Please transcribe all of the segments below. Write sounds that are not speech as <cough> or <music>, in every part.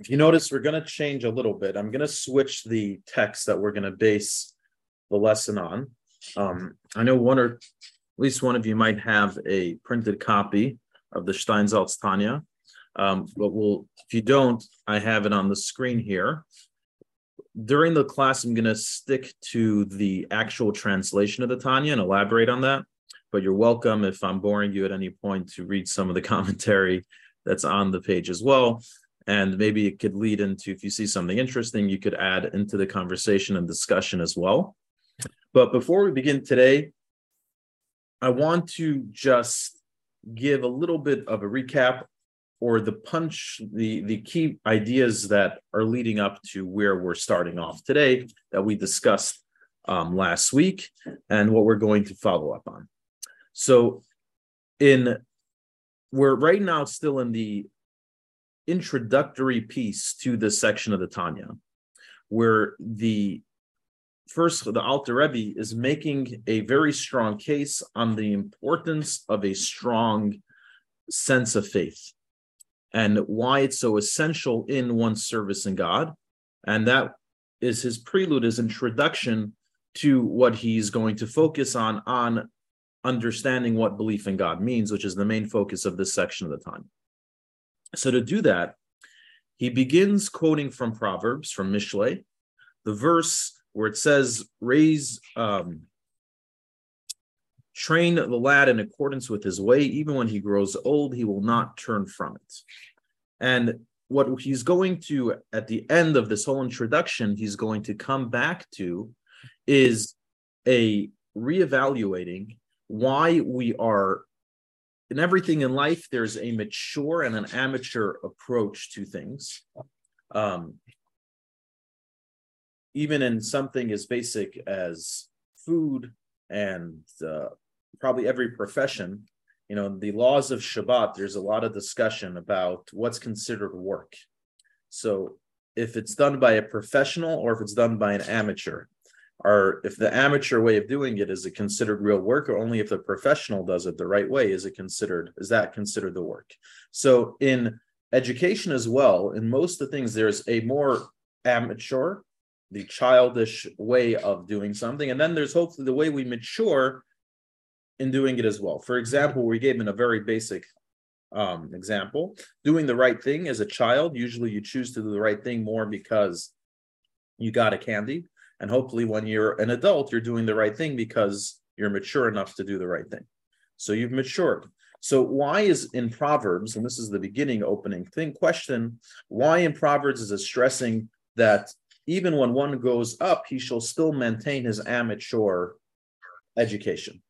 if you notice, we're going to change a little bit. I'm going to switch the text that we're going to base the lesson on. Um, I know one or at least one of you might have a printed copy of the Steinsaltz Tanya. Um, but we'll, if you don't, I have it on the screen here. During the class, I'm going to stick to the actual translation of the Tanya and elaborate on that. But you're welcome if I'm boring you at any point to read some of the <laughs> commentary that's on the page as well. And maybe it could lead into, if you see something interesting, you could add into the conversation and discussion as well. But before we begin today, I want to just give a little bit of a recap or the punch, the, the key ideas that are leading up to where we're starting off today that we discussed um, last week and what we're going to follow up on. So, in we're right now still in the introductory piece to this section of the Tanya, where the first the Alter Rebbe is making a very strong case on the importance of a strong sense of faith and why it's so essential in one's service in God. And that is his prelude, his introduction to what he's going to focus on on understanding what belief in God means, which is the main focus of this section of the Tanya. So to do that, he begins quoting from Proverbs, from Mishle, the verse where it says, raise, um, train the lad in accordance with his way. Even when he grows old, he will not turn from it. And what he's going to, at the end of this whole introduction, he's going to come back to is a reevaluating why we are in everything in life there's a mature and an amateur approach to things. Um, even in something as basic as food and uh, probably every profession you know the laws of shabbat there's a lot of discussion about what's considered work. So if it's done by a professional or if it's done by an amateur or if the amateur way of doing it is it considered real work or only if the professional does it the right way is it considered is that considered the work? So in education as well in most of the things there's a more amateur the childish way of doing something and then there's hopefully the way we mature in doing it as well. For example we gave in a very basic um, example. Doing the right thing as a child usually you choose to do the right thing more because you got a candy and hopefully, when you're an adult, you're doing the right thing because you're mature enough to do the right thing. So you've matured. So why is in Proverbs, and this is the beginning opening thing question, why in Proverbs is it stressing that even when one goes up, he shall still maintain his amateur education?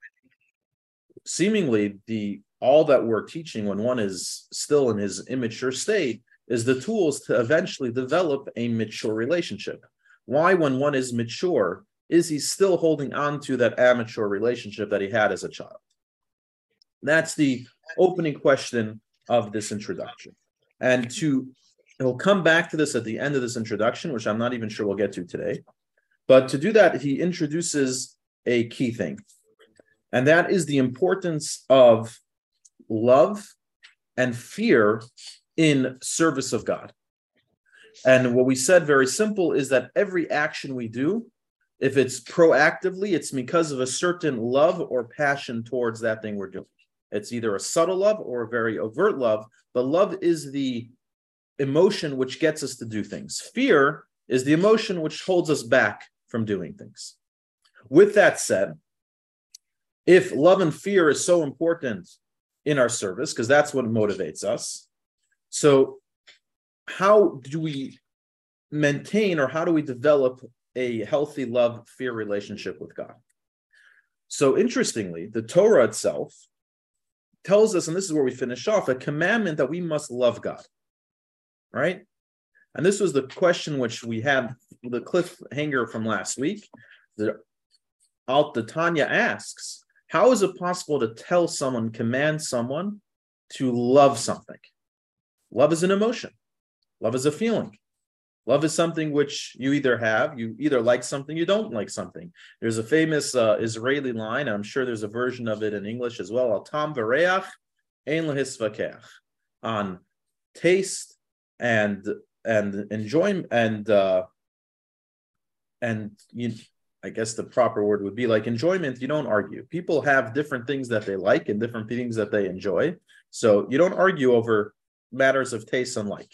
Seemingly, the all that we're teaching when one is still in his immature state is the tools to eventually develop a mature relationship. Why, when one is mature, is he still holding on to that amateur relationship that he had as a child? That's the opening question of this introduction. And to he'll come back to this at the end of this introduction, which I'm not even sure we'll get to today. But to do that, he introduces a key thing, and that is the importance of love and fear in service of God. And what we said very simple is that every action we do, if it's proactively, it's because of a certain love or passion towards that thing we're doing. It's either a subtle love or a very overt love, but love is the emotion which gets us to do things. Fear is the emotion which holds us back from doing things. With that said, if love and fear is so important in our service, because that's what motivates us, so how do we maintain or how do we develop a healthy love fear relationship with God? So, interestingly, the Torah itself tells us, and this is where we finish off, a commandment that we must love God, right? And this was the question which we had the cliffhanger from last week. The Alta Tanya asks, How is it possible to tell someone, command someone to love something? Love is an emotion. Love is a feeling. Love is something which you either have, you either like something, you don't like something. There's a famous uh, Israeli line, I'm sure there's a version of it in English as well. Al tam v'reach ein lehisvakeach. On taste and and enjoyment and uh and you I guess the proper word would be like enjoyment. You don't argue. People have different things that they like and different things that they enjoy. So you don't argue over matters of taste and like.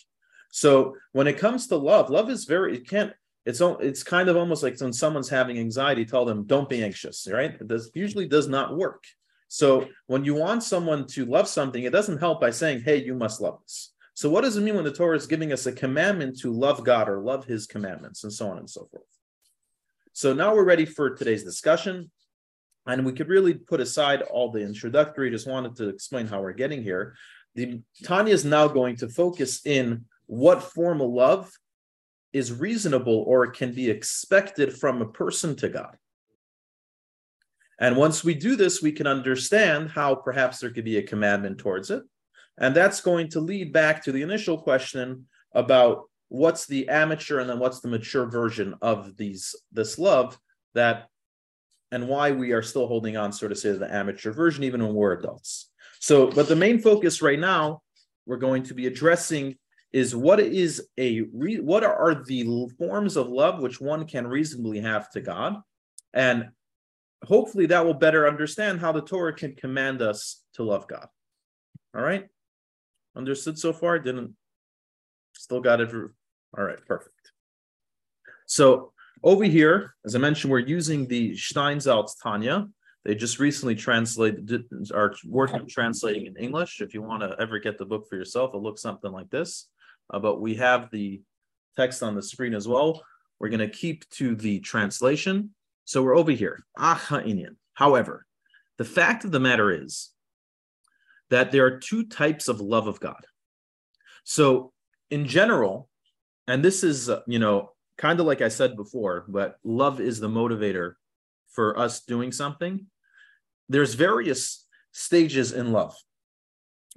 So when it comes to love, love is very it can't it's it's kind of almost like when someone's having anxiety, tell them don't be anxious, right? This usually does not work. So when you want someone to love something, it doesn't help by saying, "Hey, you must love this." So what does it mean when the Torah is giving us a commandment to love God or love His commandments, and so on and so forth? So now we're ready for today's discussion, and we could really put aside all the introductory. Just wanted to explain how we're getting here. The Tanya is now going to focus in what form of love is reasonable or can be expected from a person to God. And once we do this, we can understand how perhaps there could be a commandment towards it. And that's going to lead back to the initial question about what's the amateur and then what's the mature version of these this love that and why we are still holding on, so to say, to the amateur version, even when we're adults. So, but the main focus right now, we're going to be addressing is what is a re, what are the forms of love which one can reasonably have to God, and hopefully that will better understand how the Torah can command us to love God. All right, understood so far? Didn't still got it? All right, perfect. So over here, as I mentioned, we're using the Steinsaltz Tanya. They just recently translated, are working on translating in English. If you want to ever get the book for yourself, it looks something like this uh, but we have the text on the screen as well. We're going to keep to the translation. So we're over here. However, the fact of the matter is that there are two types of love of God. So, in general, and this is, uh, you know, kind of like I said before, but love is the motivator for us doing something. There's various stages in love,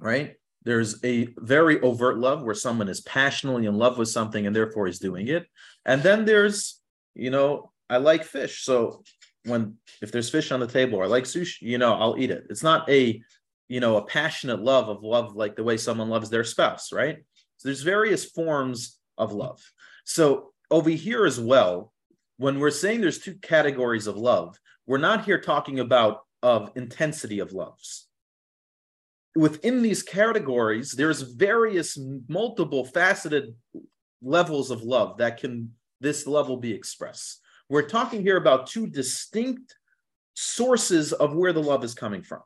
right? There's a very overt love where someone is passionately in love with something and therefore is doing it. And then there's, you know, I like fish. So when if there's fish on the table or I like sushi, you know, I'll eat it. It's not a, you know, a passionate love of love like the way someone loves their spouse, right? So there's various forms of love. So over here as well, when we're saying there's two categories of love, we're not here talking about of intensity of loves within these categories, there's various multiple faceted levels of love that can this level be expressed. We're talking here about two distinct sources of where the love is coming from.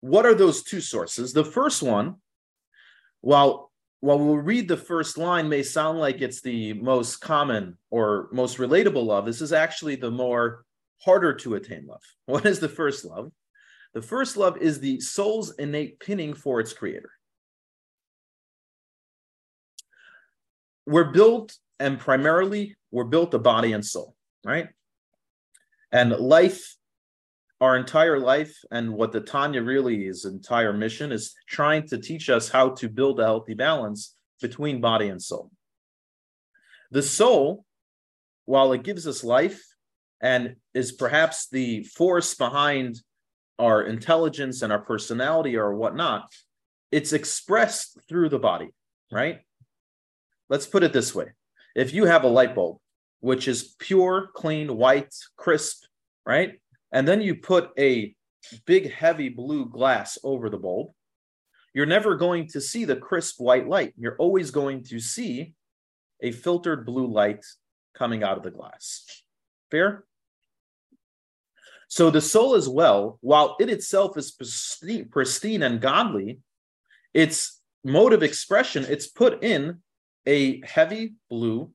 What are those two sources? The first one, while while we'll read the first line may sound like it's the most common or most relatable love, this is actually the more harder to attain love. <laughs> What is the first love? The first love is the soul's innate pinning for its creator. We're built, and primarily, we're built a body and soul, right? And life, our entire life, and what the Tanya really is entire mission is trying to teach us how to build a healthy balance between body and soul. The soul, while it gives us life and is perhaps the force behind our intelligence and our personality or whatnot, it's expressed through the body, right? Let's put it this way. If you have a light bulb, which is pure, clean, white, crisp, right? And then you put a big, heavy blue glass over the bulb, you're never going to see the crisp white light. You're always going to see a filtered blue light coming out of the glass. Fair? So the soul as well, while it itself is pristine and godly, its mode of expression, it's put in a heavy blue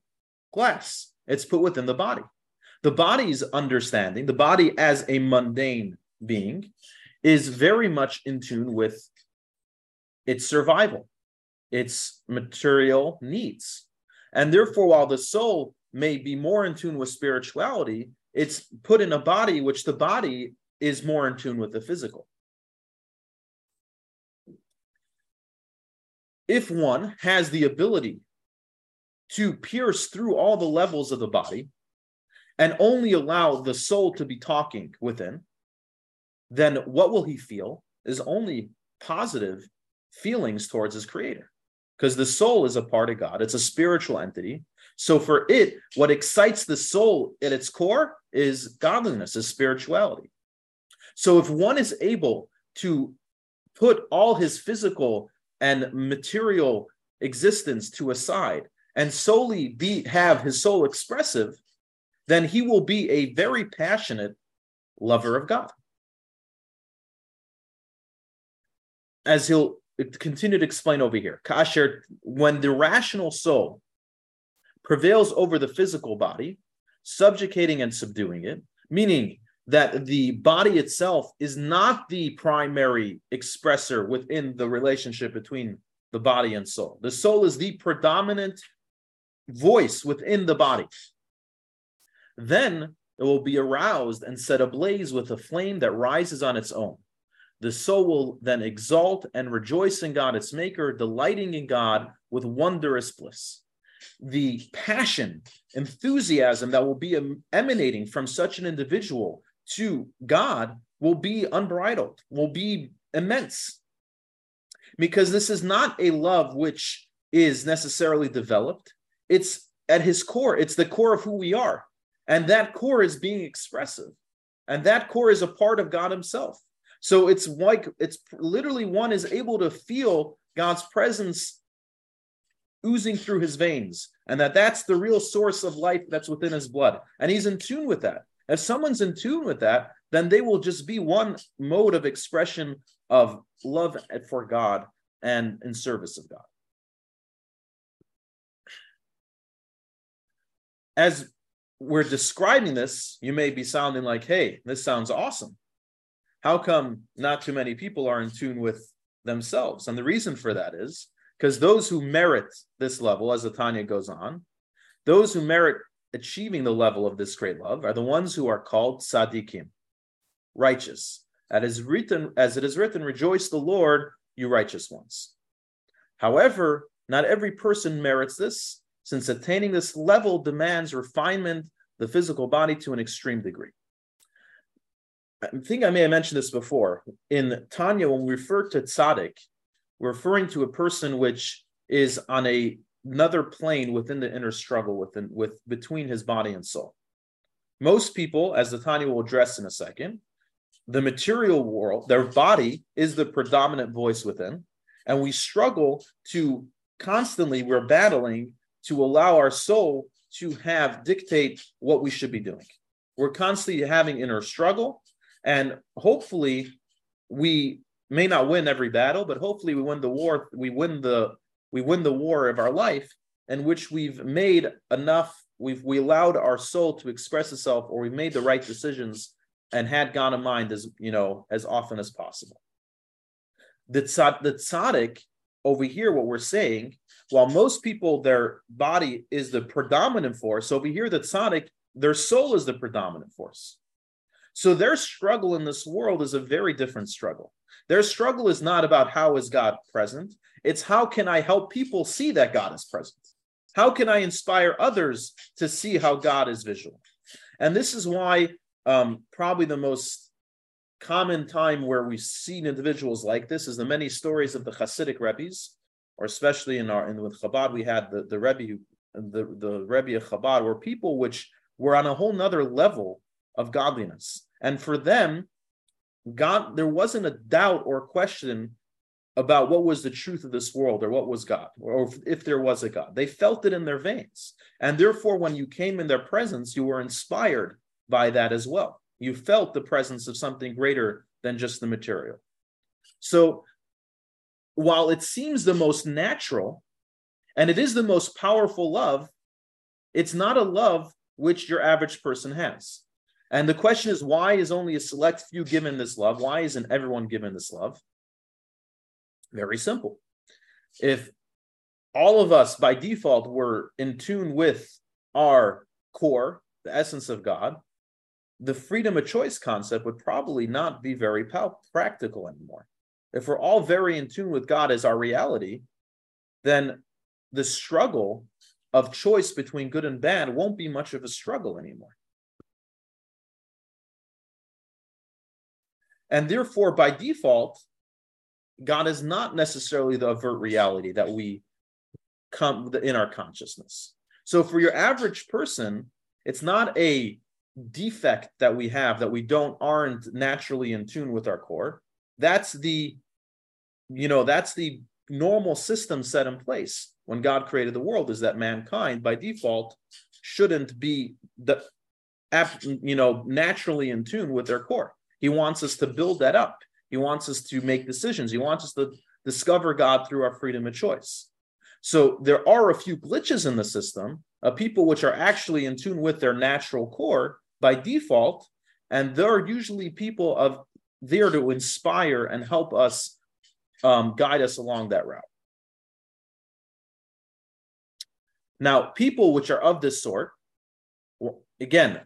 glass. It's put within the body. The body's understanding, the body as a mundane being, is very much in tune with its survival, its material needs. And therefore, while the soul may be more in tune with spirituality, it's put in a body which the body is more in tune with the physical. If one has the ability to pierce through all the levels of the body and only allow the soul to be talking within, then what will he feel is only positive feelings towards his creator. because the soul is a part of God. It's a spiritual entity. So for it, what excites the soul at its core is godliness, is spirituality. So if one is able to put all his physical and material existence to a side and solely be have his soul expressive, then he will be a very passionate lover of God. As he'll continue to explain over here, Kasher, when the rational soul prevails over the physical body, subjugating and subduing it, meaning that the body itself is not the primary expressor within the relationship between the body and soul. The soul is the predominant voice within the body. Then it will be aroused and set ablaze with a flame that rises on its own. The soul will then exalt and rejoice in God, its maker, delighting in God with wondrous bliss. The passion, enthusiasm that will be emanating from such an individual to God will be unbridled, will be immense. Because this is not a love which is necessarily developed. It's at his core, it's the core of who we are. And that core is being expressive. And that core is a part of God Himself. So it's like it's literally one is able to feel God's presence oozing through his veins, and that that's the real source of life that's within his blood. And he's in tune with that. If someone's in tune with that, then they will just be one mode of expression of love for God and in service of God. As we're describing this, you may be sounding like, hey, this sounds awesome. How come not too many people are in tune with themselves? And the reason for that is because those who merit this level, as the Tanya goes on, those who merit achieving the level of this great love are the ones who are called tzaddikim, righteous. As written, as it is written, rejoice the Lord, you righteous ones. However, not every person merits this, since attaining this level demands refinement the physical body to an extreme degree. I think I may have mentioned this before. In Tanya, when we refer to tzaddik, we're referring to a person which is on a another plane within the inner struggle within with between his body and soul. Most people, as the Tanya will address in a second, the material world, their body is the predominant voice within, and we struggle to constantly, we're battling to allow our soul to have dictate what we should be doing. We're constantly having inner struggle, and hopefully, we may not win every battle, but hopefully, we win the war. We win the we win the war of our life in which we've made enough we've we allowed our soul to express itself or we made the right decisions and had God in mind as you know as often as possible the, tzad, the tzaddik over here what we're saying while most people their body is the predominant force so over here the tzaddik their soul is the predominant force so their struggle in this world is a very different struggle their struggle is not about how is god present it's how can I help people see that God is present? How can I inspire others to see how God is visual? And this is why um, probably the most common time where we've seen individuals like this is the many stories of the Hasidic Rebbe's, or especially in our in with Chabad, we had the, the Rebbe, the, the Rebbe of Chabad, were people which were on a whole nother level of godliness. And for them, God, there wasn't a doubt or question about what was the truth of this world or what was God, or if there was a God. They felt it in their veins. And therefore, when you came in their presence, you were inspired by that as well. You felt the presence of something greater than just the material. So, while it seems the most natural and it is the most powerful love, it's not a love which your average person has. And the question is, why is only a select few given this love? Why isn't everyone given this love? Very simple. If all of us by default were in tune with our core, the essence of God, the freedom of choice concept would probably not be very practical anymore. If we're all very in tune with God as our reality, then the struggle of choice between good and bad won't be much of a struggle anymore. And therefore, by default, God is not necessarily the overt reality that we come in our consciousness. So for your average person, it's not a defect that we have that we don't aren't naturally in tune with our core. That's the, you know, that's the normal system set in place when God created the world is that mankind by default shouldn't be the you know naturally in tune with their core. He wants us to build that up. He wants us to make decisions. He wants us to discover God through our freedom of choice. So there are a few glitches in the system of people which are actually in tune with their natural core by default, and they're usually people of there to inspire and help us um, guide us along that route. Now, people which are of this sort, again,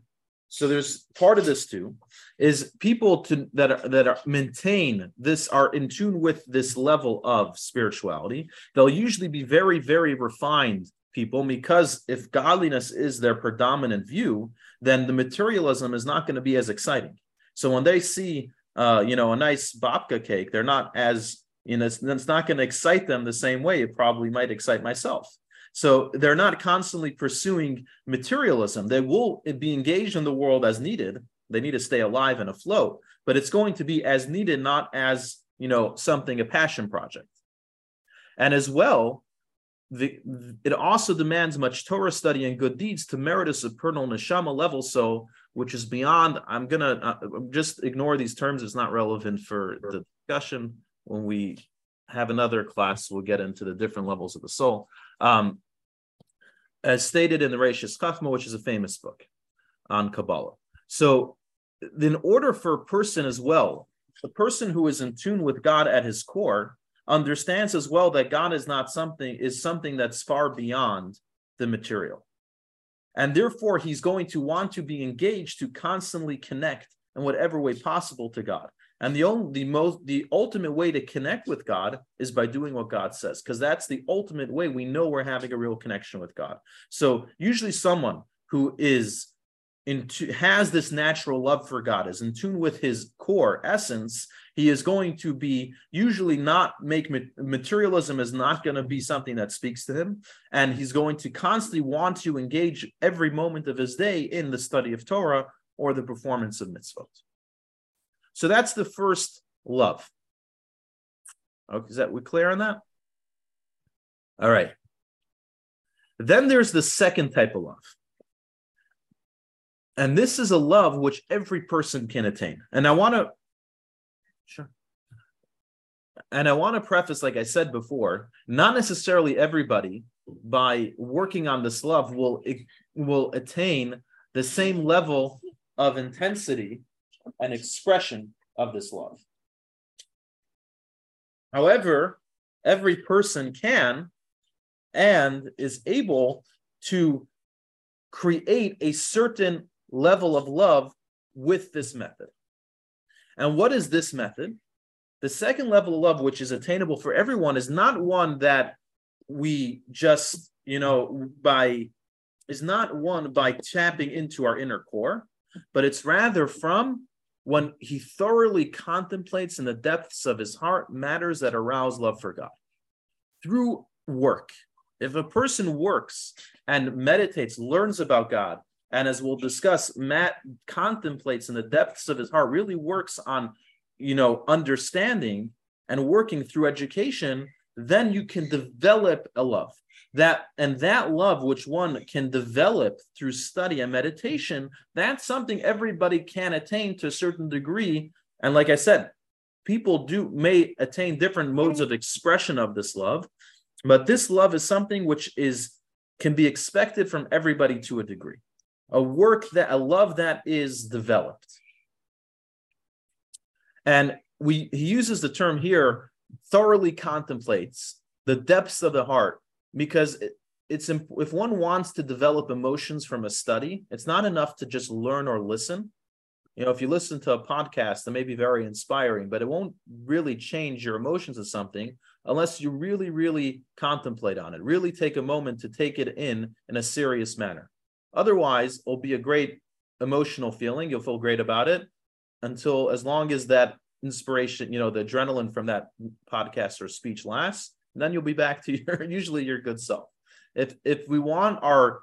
so there's part of this too, is people to that are that are maintain this are in tune with this level of spirituality. They'll usually be very, very refined people because if godliness is their predominant view, then the materialism is not going to be as exciting. So when they see, uh, you know, a nice babka cake, they're not as you know, it's, it's not going to excite them the same way it probably might excite myself. So they're not constantly pursuing materialism. They will be engaged in the world as needed. They need to stay alive and afloat, but it's going to be as needed, not as you know something a passion project. And as well, the, it also demands much Torah study and good deeds to merit a supernal neshama level. So, which is beyond. I'm gonna uh, just ignore these terms. It's not relevant for the discussion. When we have another class, we'll get into the different levels of the soul. Um, as stated in the Reishis Chachma, which is a famous book on Kabbalah. So, in order for a person as well, the person who is in tune with God at his core understands as well that God is not something is something that's far beyond the material. And therefore, he's going to want to be engaged to constantly connect in whatever way possible to God. And the only the most the ultimate way to connect with God is by doing what God says, because that's the ultimate way we know we're having a real connection with God. So usually someone who is into has this natural love for God, is in tune with his core essence, he is going to be usually not make materialism is not going to be something that speaks to him. And he's going to constantly want to engage every moment of his day in the study of Torah or the performance of mitzvot. So that's the first love. Okay, is that we clear on that? All right. Then there's the second type of love. And this is a love which every person can attain. And I want to sure. And I want to preface, like I said before, not necessarily everybody by working on this love will will attain the same level of intensity an expression of this love. However, every person can and is able to create a certain level of love with this method. And what is this method? The second level of love, which is attainable for everyone, is not one that we just, you know, by is not one by tapping into our inner core, but it's rather from when he thoroughly contemplates in the depths of his heart matters that arouse love for God through work. If a person works and meditates, learns about God, and as we'll discuss, Matt contemplates in the depths of his heart, really works on, you know, understanding and working through education, then you can develop a love. That and that love which one can develop through study and meditation that's something everybody can attain to a certain degree. And like i said people do may attain different modes of expression of this love but this love is something which is can be expected from everybody to a degree a work that a love that is developed. And we he uses the term here thoroughly contemplates the depths of the heart because it, it's if one wants to develop emotions from a study, it's not enough to just learn or listen. You know, if you listen to a podcast, it may be very inspiring, but it won't really change your emotions of something unless you really, really contemplate on it, really take a moment to take it in in a serious manner. Otherwise, it'll be a great emotional feeling. You'll feel great about it until as long as that inspiration, you know, the adrenaline from that podcast or speech lasts, and then you'll be back to <laughs> your usually your good self. if if we want our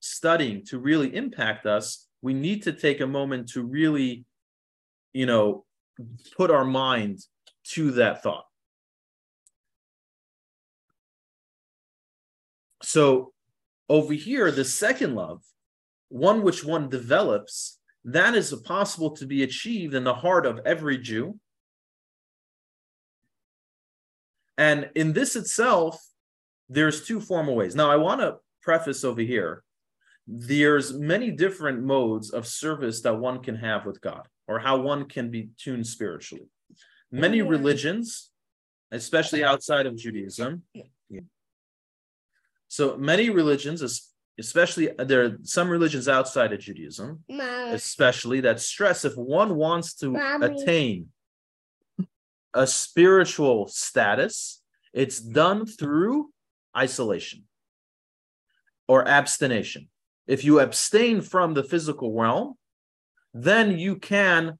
studying to really impact us, we need to take a moment to really, you know, put our mind to that thought. So over here, the second love, one which one develops, that is possible to be achieved in the heart of every Jew. And in this itself, there's two formal ways. Now, I want to preface over here there's many different modes of service that one can have with God or how one can be tuned spiritually. Many religions, especially outside of Judaism, so many religions, especially uh, there are some religions outside of Judaism, especially that stress if one wants to Mommy. attain a spiritual status, it's done through isolation or abstination. If you abstain from the physical realm, then you can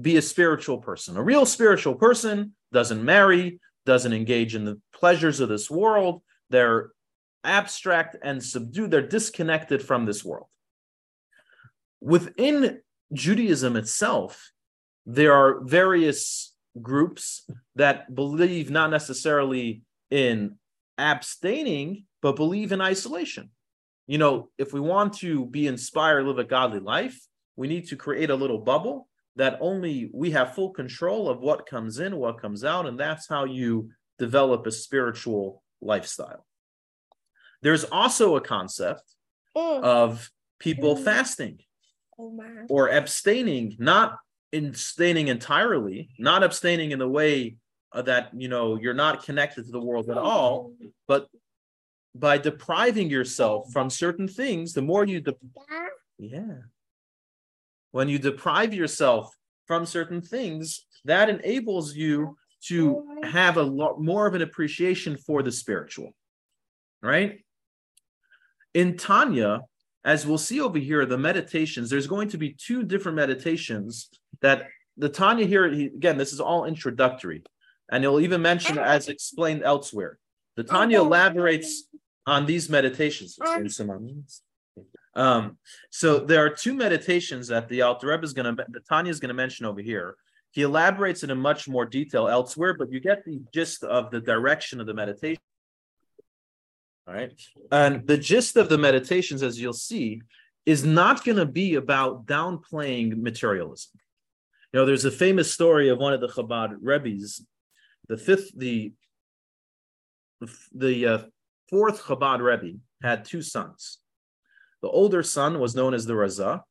be a spiritual person. A real spiritual person doesn't marry, doesn't engage in the pleasures of this world. They're abstract and subdued, they're disconnected from this world. Within Judaism itself, there are various groups that believe not necessarily in abstaining, but believe in isolation. You know, if we want to be inspired, live a godly life, we need to create a little bubble that only we have full control of what comes in, what comes out, and that's how you develop a spiritual lifestyle. There's also a concept mm. of people mm. fasting oh, or abstaining, not abstaining entirely, not abstaining in the way that you know you're not connected to the world at all, but by depriving yourself from certain things, the more you de- yeah. When you deprive yourself from certain things, that enables you to have a lot more of an appreciation for the spiritual. Right? In Tanya, as we'll see over here, the meditations, there's going to be two different meditations that the Tanya here, again, this is all introductory. And he'll even mention as explained elsewhere. The Tanya elaborates on these meditations. Um, so there are two meditations that the Alter Rebbe is going to, the Tanya is going to mention over here. He elaborates it in much more detail elsewhere, but you get the gist of the direction of the meditation. All right. And the gist of the meditations, as you'll see, is not going to be about downplaying materialism. You know, there's a famous story of one of the Chabad Rebbe's, the fifth, the the uh, fourth Chabad Rebbe had two sons. The older son was known as the Raza,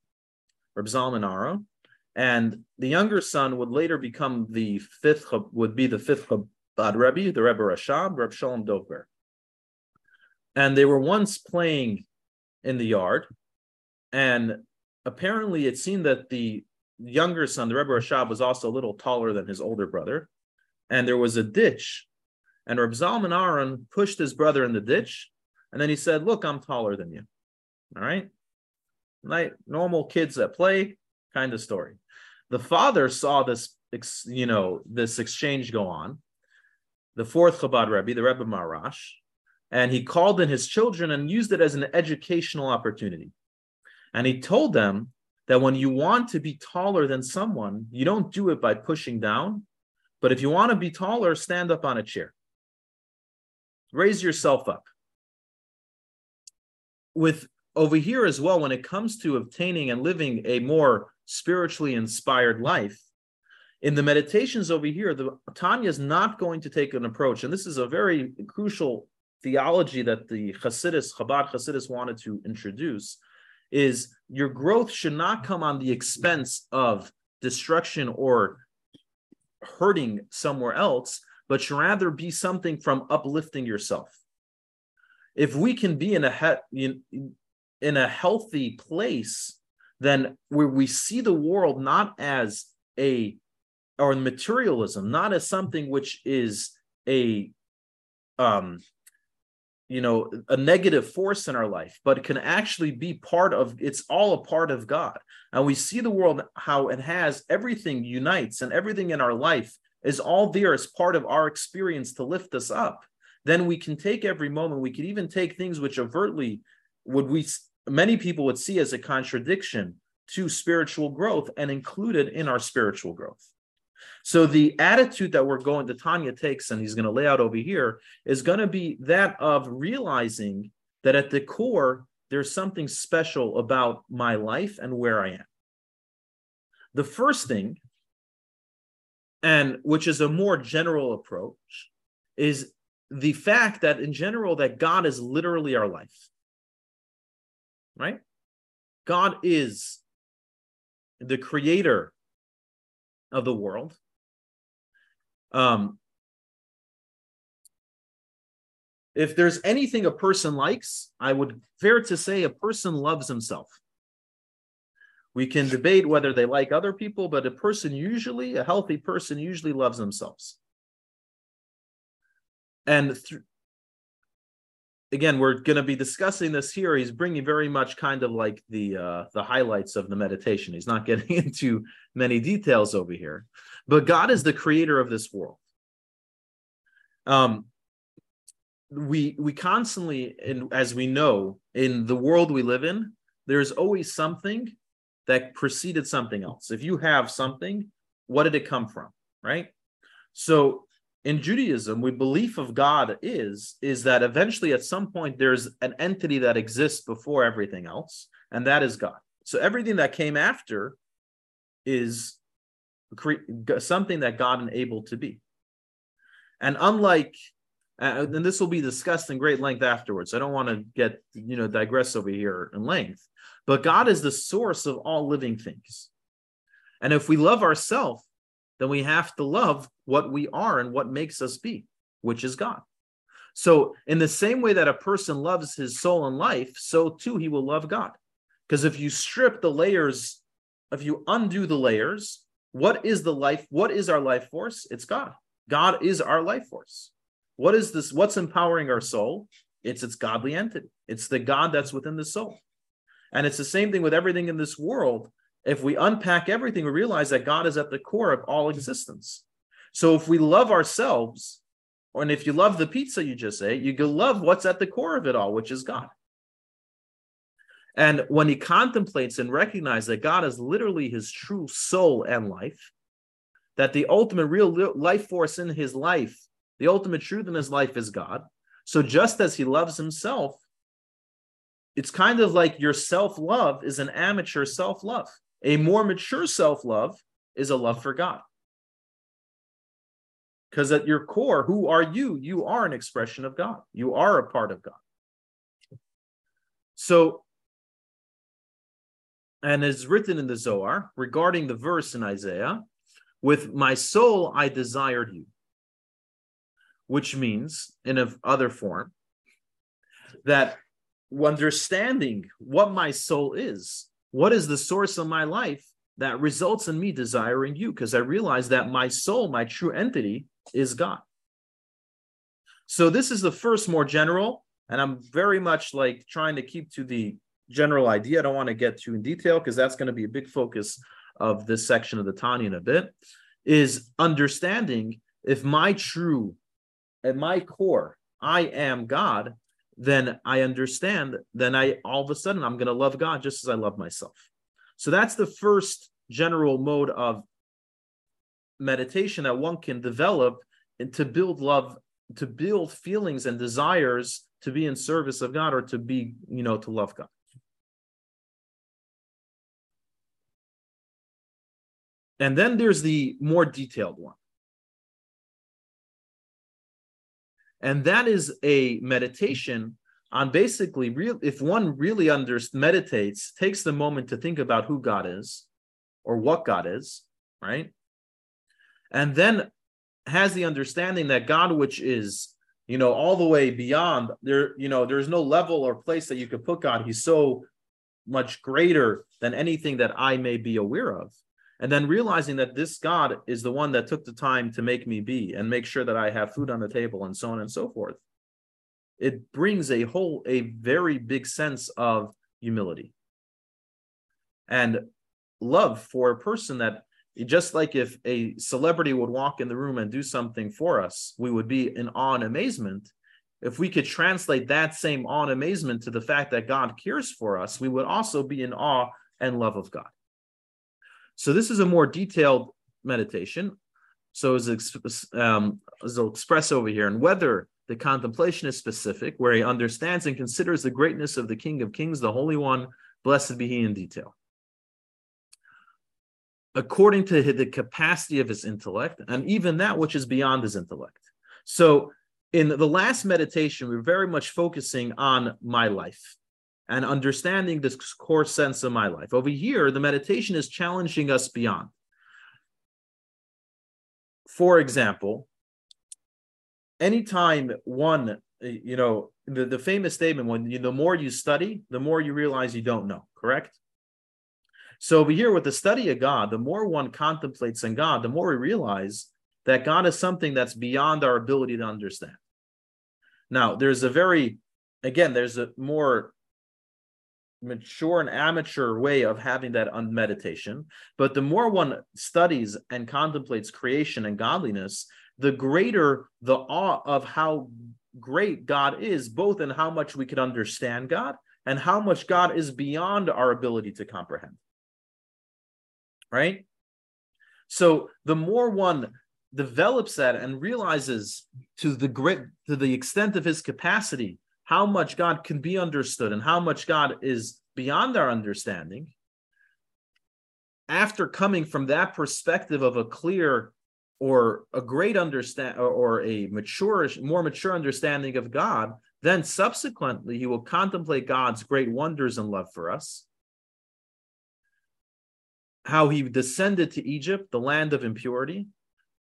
Reb Zalman Aron, and the younger son would later become the fifth, would be the fifth Chabad Rebbe, the Rebbe Rashab, Reb Shalom Dovber and they were once playing in the yard, and apparently it seemed that the younger son, the Rebbe Rashab, was also a little taller than his older brother, and there was a ditch, and Reb Zalman Aron pushed his brother in the ditch, and then he said, "Look, I'm taller than you." All right, like normal kids that play, kind of story. The father saw this, you know, this exchange go on. The fourth Chabad Rebbe, the Rebbe Maharash, and he called in his children and used it as an educational opportunity. And he told them that when you want to be taller than someone, you don't do it by pushing down, but if you want to be taller, stand up on a chair. Raise yourself up. With over here as well, when it comes to obtaining and living a more spiritually inspired life, in the meditations over here, the Tanya is not going to take an approach, and this is a very crucial theology that the Hasidus, Chabad Hasidus wanted to introduce is your growth should not come on the expense of destruction or hurting somewhere else, but should rather be something from uplifting yourself. If we can be in a he- in a healthy place, then where we see the world not as a or materialism, not as something which is a um you know a negative force in our life but can actually be part of it's all a part of god and we see the world how it has everything unites and everything in our life is all there as part of our experience to lift us up then we can take every moment. We could even take things which overtly would we many people would see as a contradiction to spiritual growth and include it in our spiritual growth. So the attitude that we're going, that Tanya takes, and he's going to lay out over here, is going to be that of realizing that at the core, there's something special about my life and where I am. The first thing, and which is a more general approach, is the fact that in general that God is literally our life. Right? God is the creator of the world. Um, if there's anything a person likes, I would fair to say a person loves himself. We can debate whether they like other people, but a person usually, a healthy person usually loves themselves. And th- again, we're going to be discussing this here. He's bringing very much kind of like the uh, the highlights of the meditation. He's not <laughs> getting into many details over here, but God is the creator of this world. Um, we we constantly, and as we know, in the world we live in, there's always something that preceded something else. If you have something, what did it come from? Right. So in Judaism, we belief of God is is that eventually at some point there's an entity that exists before everything else, and that is God. So everything that came after is something that God enabled to be. And unlike uh, and this will be discussed in great length afterwards. I don't want to get you know digress over here in length, but God is the source of all living things. And if we love ourselves, then we have to love what we are and what makes us be, which is God. So, in the same way that a person loves his soul and life, so too he will love God. Because if you strip the layers, if you undo the layers, what is the life? What is our life force? It's God. God is our life force. What is this? What's empowering our soul? It's its godly entity. It's the God that's within the soul. And it's the same thing with everything in this world. If we unpack everything, we realize that God is at the core of all existence. So if we love ourselves, and if you love the pizza you just ate, you can love what's at the core of it all, which is God. And when he contemplates and recognizes that God is literally his true soul and life, that the ultimate real life force in his life, the ultimate truth in his life is God. So just as he loves himself, it's kind of like your self love is an amateur self love. A more mature self love is a love for God. Because at your core, who are you? You are an expression of God, you are a part of God. So, and it's written in the Zohar regarding the verse in Isaiah with my soul I desired you, which means in a other form that understanding what my soul is, what is the source of my life that results in me desiring you, because I realize that my soul, my true entity, is God. So this is the first more general, and I'm very much like trying to keep to the general idea. I don't want to get too in detail because that's going to be a big focus of this section of the Tanya in a bit. Is understanding if my true, at my core, I am God, then I understand, then I all of a sudden I'm going to love God just as I love myself. So that's the first general mode of meditation that one can develop and to build love, to build feelings and desires to be in service of God or to be, you know, to love God. And then there's the more detailed one. And that is a meditation on basically real if one really under meditates takes the moment to think about who god is or what god is right? And then has the understanding that god which is you know all the way beyond there you know there's no level or place that you could put god. He's so much greater than anything that i may be aware of and then realizing that this God is the one that took the time to make me be and make sure that I have food on the table and so on and so forth. It brings a whole, a very big sense of humility and love for a person that just like if a celebrity would walk in the room and do something for us, we would be in awe and amazement. if we could translate that same awe and amazement to the fact that God cares for us, we would also be in awe and love of God. So this is a more detailed meditation. So as, um, as I'll express over here, and whether the contemplation is specific, where he understands and considers the greatness of the King of Kings, the Holy One, blessed be he in detail. According to the capacity of his intellect, and even that which is beyond his intellect. So in the last meditation, we we're very much focusing on my life and understanding this core sense of my life. Over here, the meditation is challenging us beyond. For example, anytime one, you know, the, the famous statement when you the more you study, the more you realize you don't know, correct? So over here with the study of God, the more one contemplates in God, the more we realize that God is something that's beyond our ability to understand. Now, there's a very, again, there's a more mature and amateur way of having that on meditation. But the more one studies and contemplates creation and godliness, the greater the awe of how great God is, both in how much we can understand God and how much God is beyond our ability to comprehend. Right? So the more one develops that and realizes to the great to the extent of his capacity how much God can be understood and how much God is beyond our understanding, after coming from that perspective of a clear or a great understand or, a mature, more mature understanding of God, then subsequently he will contemplate God's great wonders and love for us. How he descended to Egypt, the land of impurity,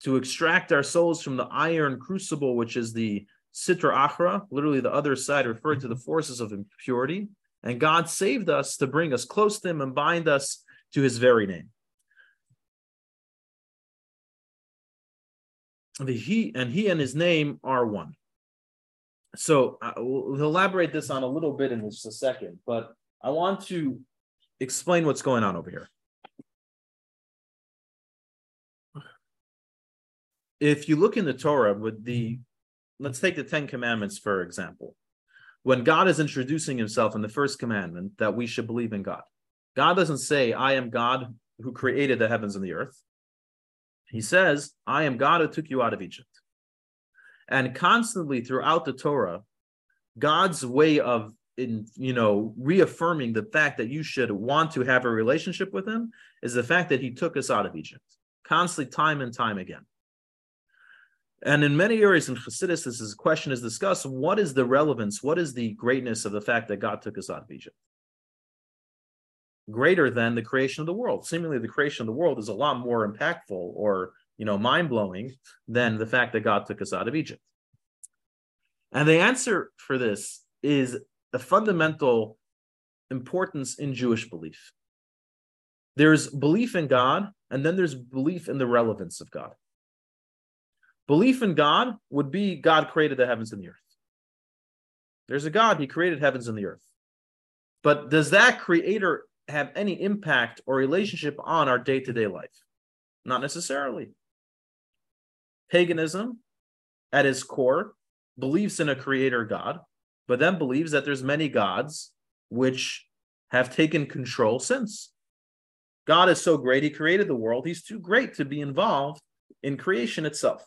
to extract our souls from the iron crucible, which is the Sitra Achra, literally the other side, referring to the forces of impurity. And God saved us to bring us close to Him and bind us to His very name. The he and he and his name are one. So uh, we'll elaborate this on a little bit in just a second, but I want to explain what's going on over here. If you look in the Torah with the let's take the Ten Commandments, for example. When God is introducing himself in the first commandment that we should believe in God, God doesn't say, I am God who created the heavens and the earth. He says, I am God who took you out of Egypt. And constantly throughout the Torah, God's way of in you know reaffirming the fact that you should want to have a relationship with him is the fact that he took us out of Egypt constantly time and time again and in many areas in Chassidus, this is, question is discussed: what is the relevance? What is the greatness of the fact that God took us out of Egypt? Greater than the creation of the world. Seemingly, the creation of the world is a lot more impactful or you know mind blowing than the fact that God took us out of Egypt. And the answer for this is a fundamental importance in Jewish belief. There's belief in God, and then there's belief in the relevance of God. Belief in God would be God created the heavens and the earth. There's a God, He created heavens and the earth. But does that creator have any impact or relationship on our day to day life? Not necessarily. Paganism, at its core, believes in a creator God, but then believes that there's many gods which have taken control since. God is so great, he created the world. He's too great to be involved in creation itself.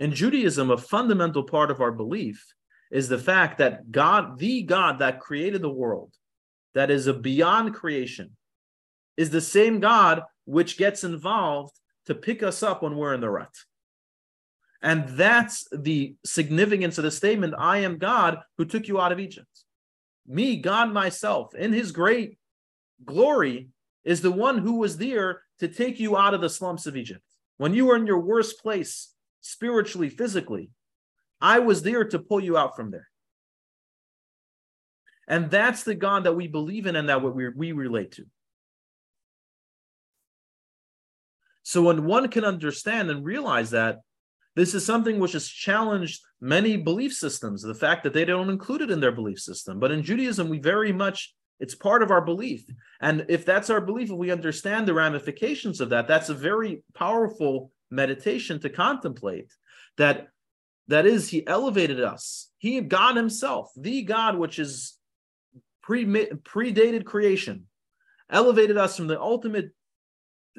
In Judaism, a fundamental part of our belief is the fact that God, the God that created the world, that is a beyond creation, is the same God which gets involved to pick us up when we're in the rut. And that's the significance of the statement I am God who took you out of Egypt. Me, God myself, in his great glory, is the one who was there to take you out of the slumps of Egypt. When you were in your worst place, spiritually, physically. I was there to pull you out from there. And that's the God that we believe in and that we, we relate to. So when one can understand and realize that this is something which has challenged many belief systems, the fact that they don't include it in their belief system. But in Judaism, we very much, it's part of our belief. And if that's our belief, if we understand the ramifications of that, that's a very powerful meditation to contemplate that That is, he elevated us. He, God himself, the God which is pre predated creation, elevated us from the ultimate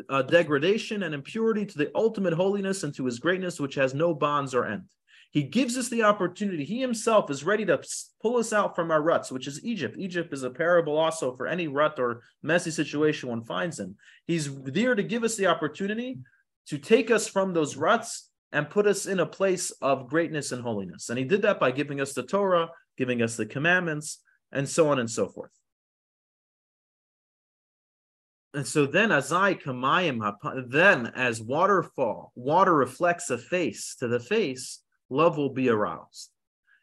uh, degradation and impurity to the ultimate holiness and to his greatness, which has no bonds or end. He gives us the opportunity. He himself is ready to pull us out from our ruts, which is Egypt. Egypt is a parable also for any rut or messy situation one finds in. He's there to give us the opportunity to take us from those ruts and put us in a place of greatness and holiness. And he did that by giving us the Torah, giving us the commandments, and so on and so forth. And so then, as I kamayim, then as waterfall, water reflects a face to the face, love will be aroused.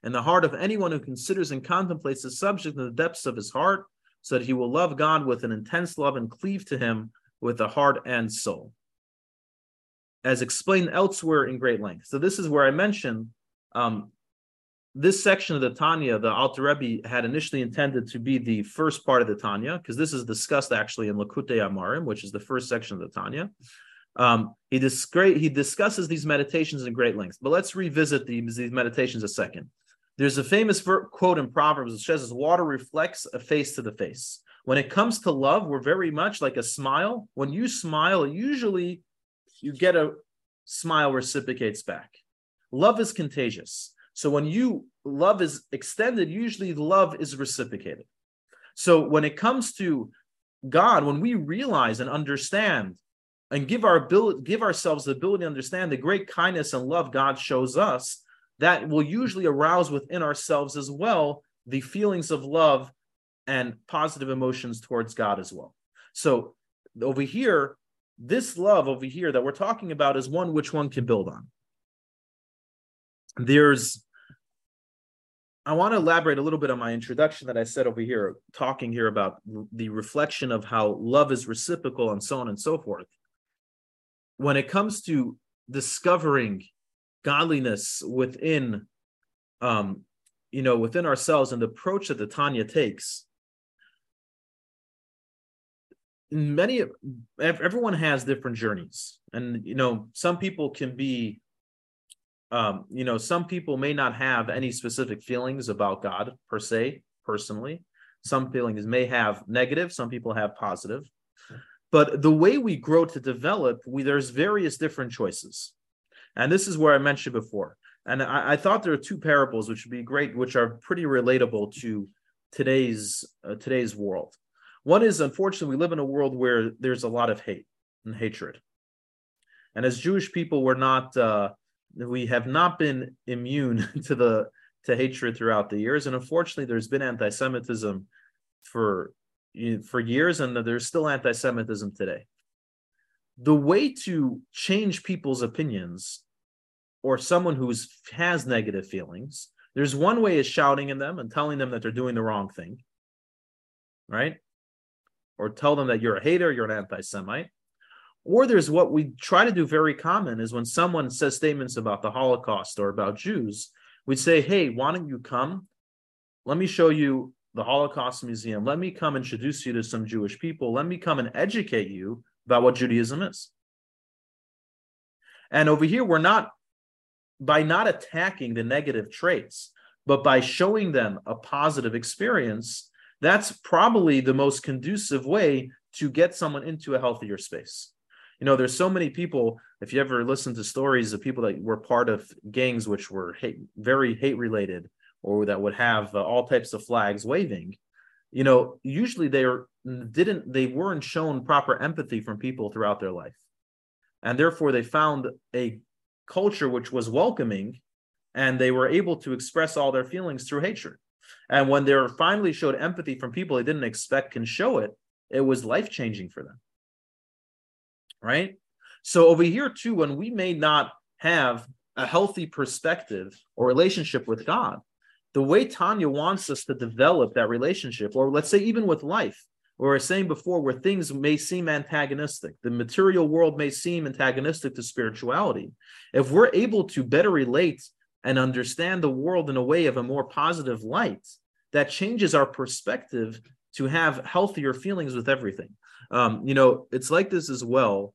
In the heart of anyone who considers and contemplates the subject in the depths of his heart, so that he will love God with an intense love and cleave to him with the heart and soul as explained elsewhere in great length. So this is where I mentioned um, this section of the Tanya, the Alter Rebbe had initially intended to be the first part of the Tanya, because this is discussed actually in Likutei Amarim, which is the first section of the Tanya. Um, he, he discusses these meditations in great length, but let's revisit these, these meditations a second. There's a famous ver- quote in Proverbs that says, Water reflects a face to the face. When it comes to love, we're very much like a smile. When you smile, usually you get a smile reciprocates back. Love is contagious. So when you love is extended, usually love is reciprocated. So when it comes to God, when we realize and understand and give our ability, give ourselves the ability to understand the great kindness and love God shows us, that will usually arouse within ourselves as well the feelings of love and positive emotions towards God as well. So over here, this love over here that we're talking about is one which one can build on. There's, I want to elaborate a little bit on my introduction that I said over here, talking here about the reflection of how love is reciprocal and so on and so forth. When it comes to discovering godliness within, um, you know, within ourselves and the approach that the Tanya takes, many of everyone has different journeys. And you know some people can be um you know some people may not have any specific feelings about god per se personally. Some feelings may have negative some people have positive. But the way we grow to develop we there's various different choices. And this is where i mentioned before. And i, I thought there are two parables which would be great which are pretty relatable to today's uh, today's world one is, unfortunately, we live in a world where there's a lot of hate and hatred. And as Jewish people, we're not, uh, we have not been immune <laughs> to the to hatred throughout the years. And unfortunately, there's been anti-Semitism for for years, and there's still anti-Semitism today. The way to change people's opinions, or someone who has negative feelings, there's one way is shouting at them and telling them that they're doing the wrong thing, right? Or tell them that you're a hater, you're an anti-Semite. Or there's what we try to do very common is when someone says statements about the Holocaust or about Jews, we'd say, hey, why don't you come? Let me show you the Holocaust Museum. Let me come introduce you to some Jewish people. Let me come and educate you about what Judaism is. And over here, we're not, by not attacking the negative traits, but by showing them a positive experience, that's probably the most conducive way to get someone into a healthier space. You know, there's so many people. If you ever listen to stories of people that were part of gangs which were hate, very hate related, or that would have uh, all types of flags waving, you know, usually they are, didn't they weren't shown proper empathy from people throughout their life, and therefore they found a culture which was welcoming, and they were able to express all their feelings through hatred. And when they're finally showed empathy from people they didn't expect can show it, it was life changing for them. Right? So over here, too, when we may not have a healthy perspective or relationship with God, the way Tanya wants us to develop that relationship, or let's say even with life, I was saying before, where things may seem antagonistic, the material world may seem antagonistic to spirituality. If we're able to better relate and understand the world in a way of a more positive light, that changes our perspective to have healthier feelings with everything. Um, you know, it's like this as well.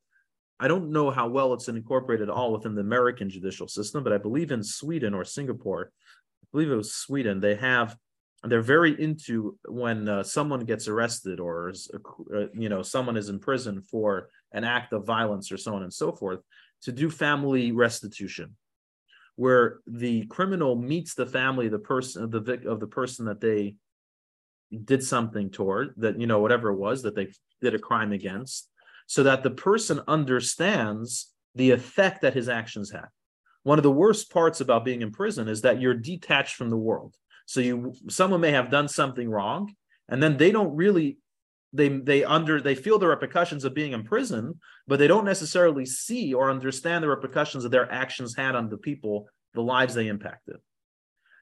I don't know how well it's incorporated all within the American judicial system, but I believe in Sweden or Singapore, I believe it was Sweden, they have they're very into when uh, someone gets arrested or uh, you know someone is in prison for an act of violence or so on and so forth to do family restitution where the criminal meets the family the person of the vic- of the person that they did something toward that you know whatever it was that they did a crime against so that the person understands the effect that his actions had. One of the worst parts about being in prison is that you're detached from the world. So you someone may have done something wrong and then they don't really they they under they feel the repercussions of being in prison, but they don't necessarily see or understand the repercussions that their actions had on the people, the lives they impacted.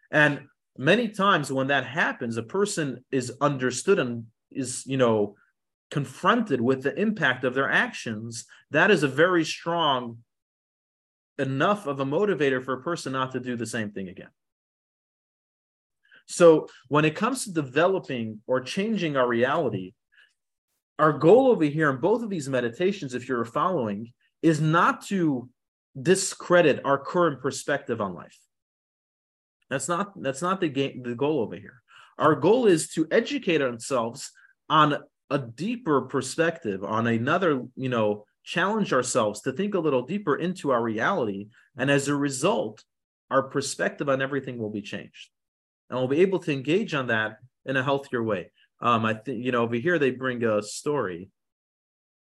And many times when that happens, a person is understood and is, you know, confronted with the impact of their actions. That is a very strong enough of a motivator for a person not to do the same thing again. So when it comes to developing or changing our reality, our goal over here in both of these meditations, if you're following, is not to discredit our current perspective on life. That's not that's not the game the goal over here. Our goal is to educate ourselves on a deeper perspective, on another, you know, challenge ourselves to think a little deeper into our reality. And as a result, our perspective on everything will be changed. And we'll be able to engage on that in a healthier way. Um, I think you know over here they bring a story,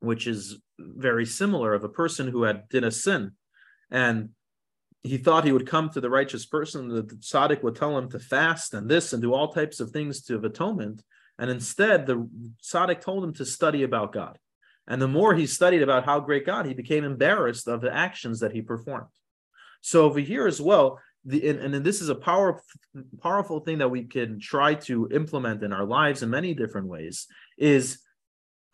which is very similar of a person who had did a sin, and he thought he would come to the righteous person. The tzaddik would tell him to fast and this and do all types of things to of atonement, and instead the tzaddik told him to study about God. And the more he studied about how great God, he became embarrassed of the actions that he performed. So over here as well, the and, and this is a powerful powerful thing that we can try to implement in our lives in many different ways is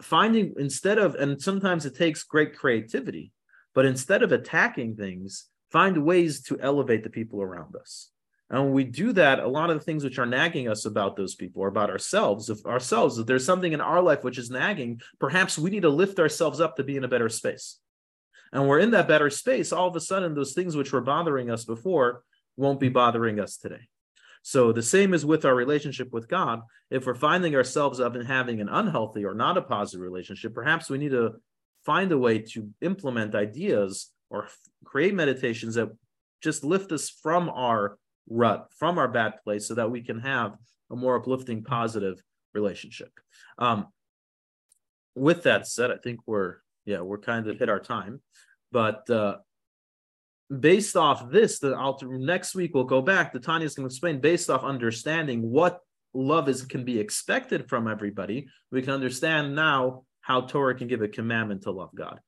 finding instead of and sometimes it takes great creativity but instead of attacking things find ways to elevate the people around us. And when we do that a lot of the things which are nagging us about those people or about ourselves if ourselves. If there's something in our life which is nagging perhaps we need to lift ourselves up to be in a better space. And we're in that better space all of a sudden those things which were bothering us before won't be bothering us today. So the same is with our relationship with God. If we're finding ourselves up in having an unhealthy or not a positive relationship, perhaps we need to find a way to implement ideas or f- create meditations that just lift us from our rut, from our bad place, so that we can have a more uplifting, positive relationship. Um, with that said, I think we're yeah we're kind of hit our time, but uh, based off this, the alter next week we'll go back. The Tanya is going to explain based off understanding what love is can be expected from everybody. We can understand now how Torah can give a commandment to love God.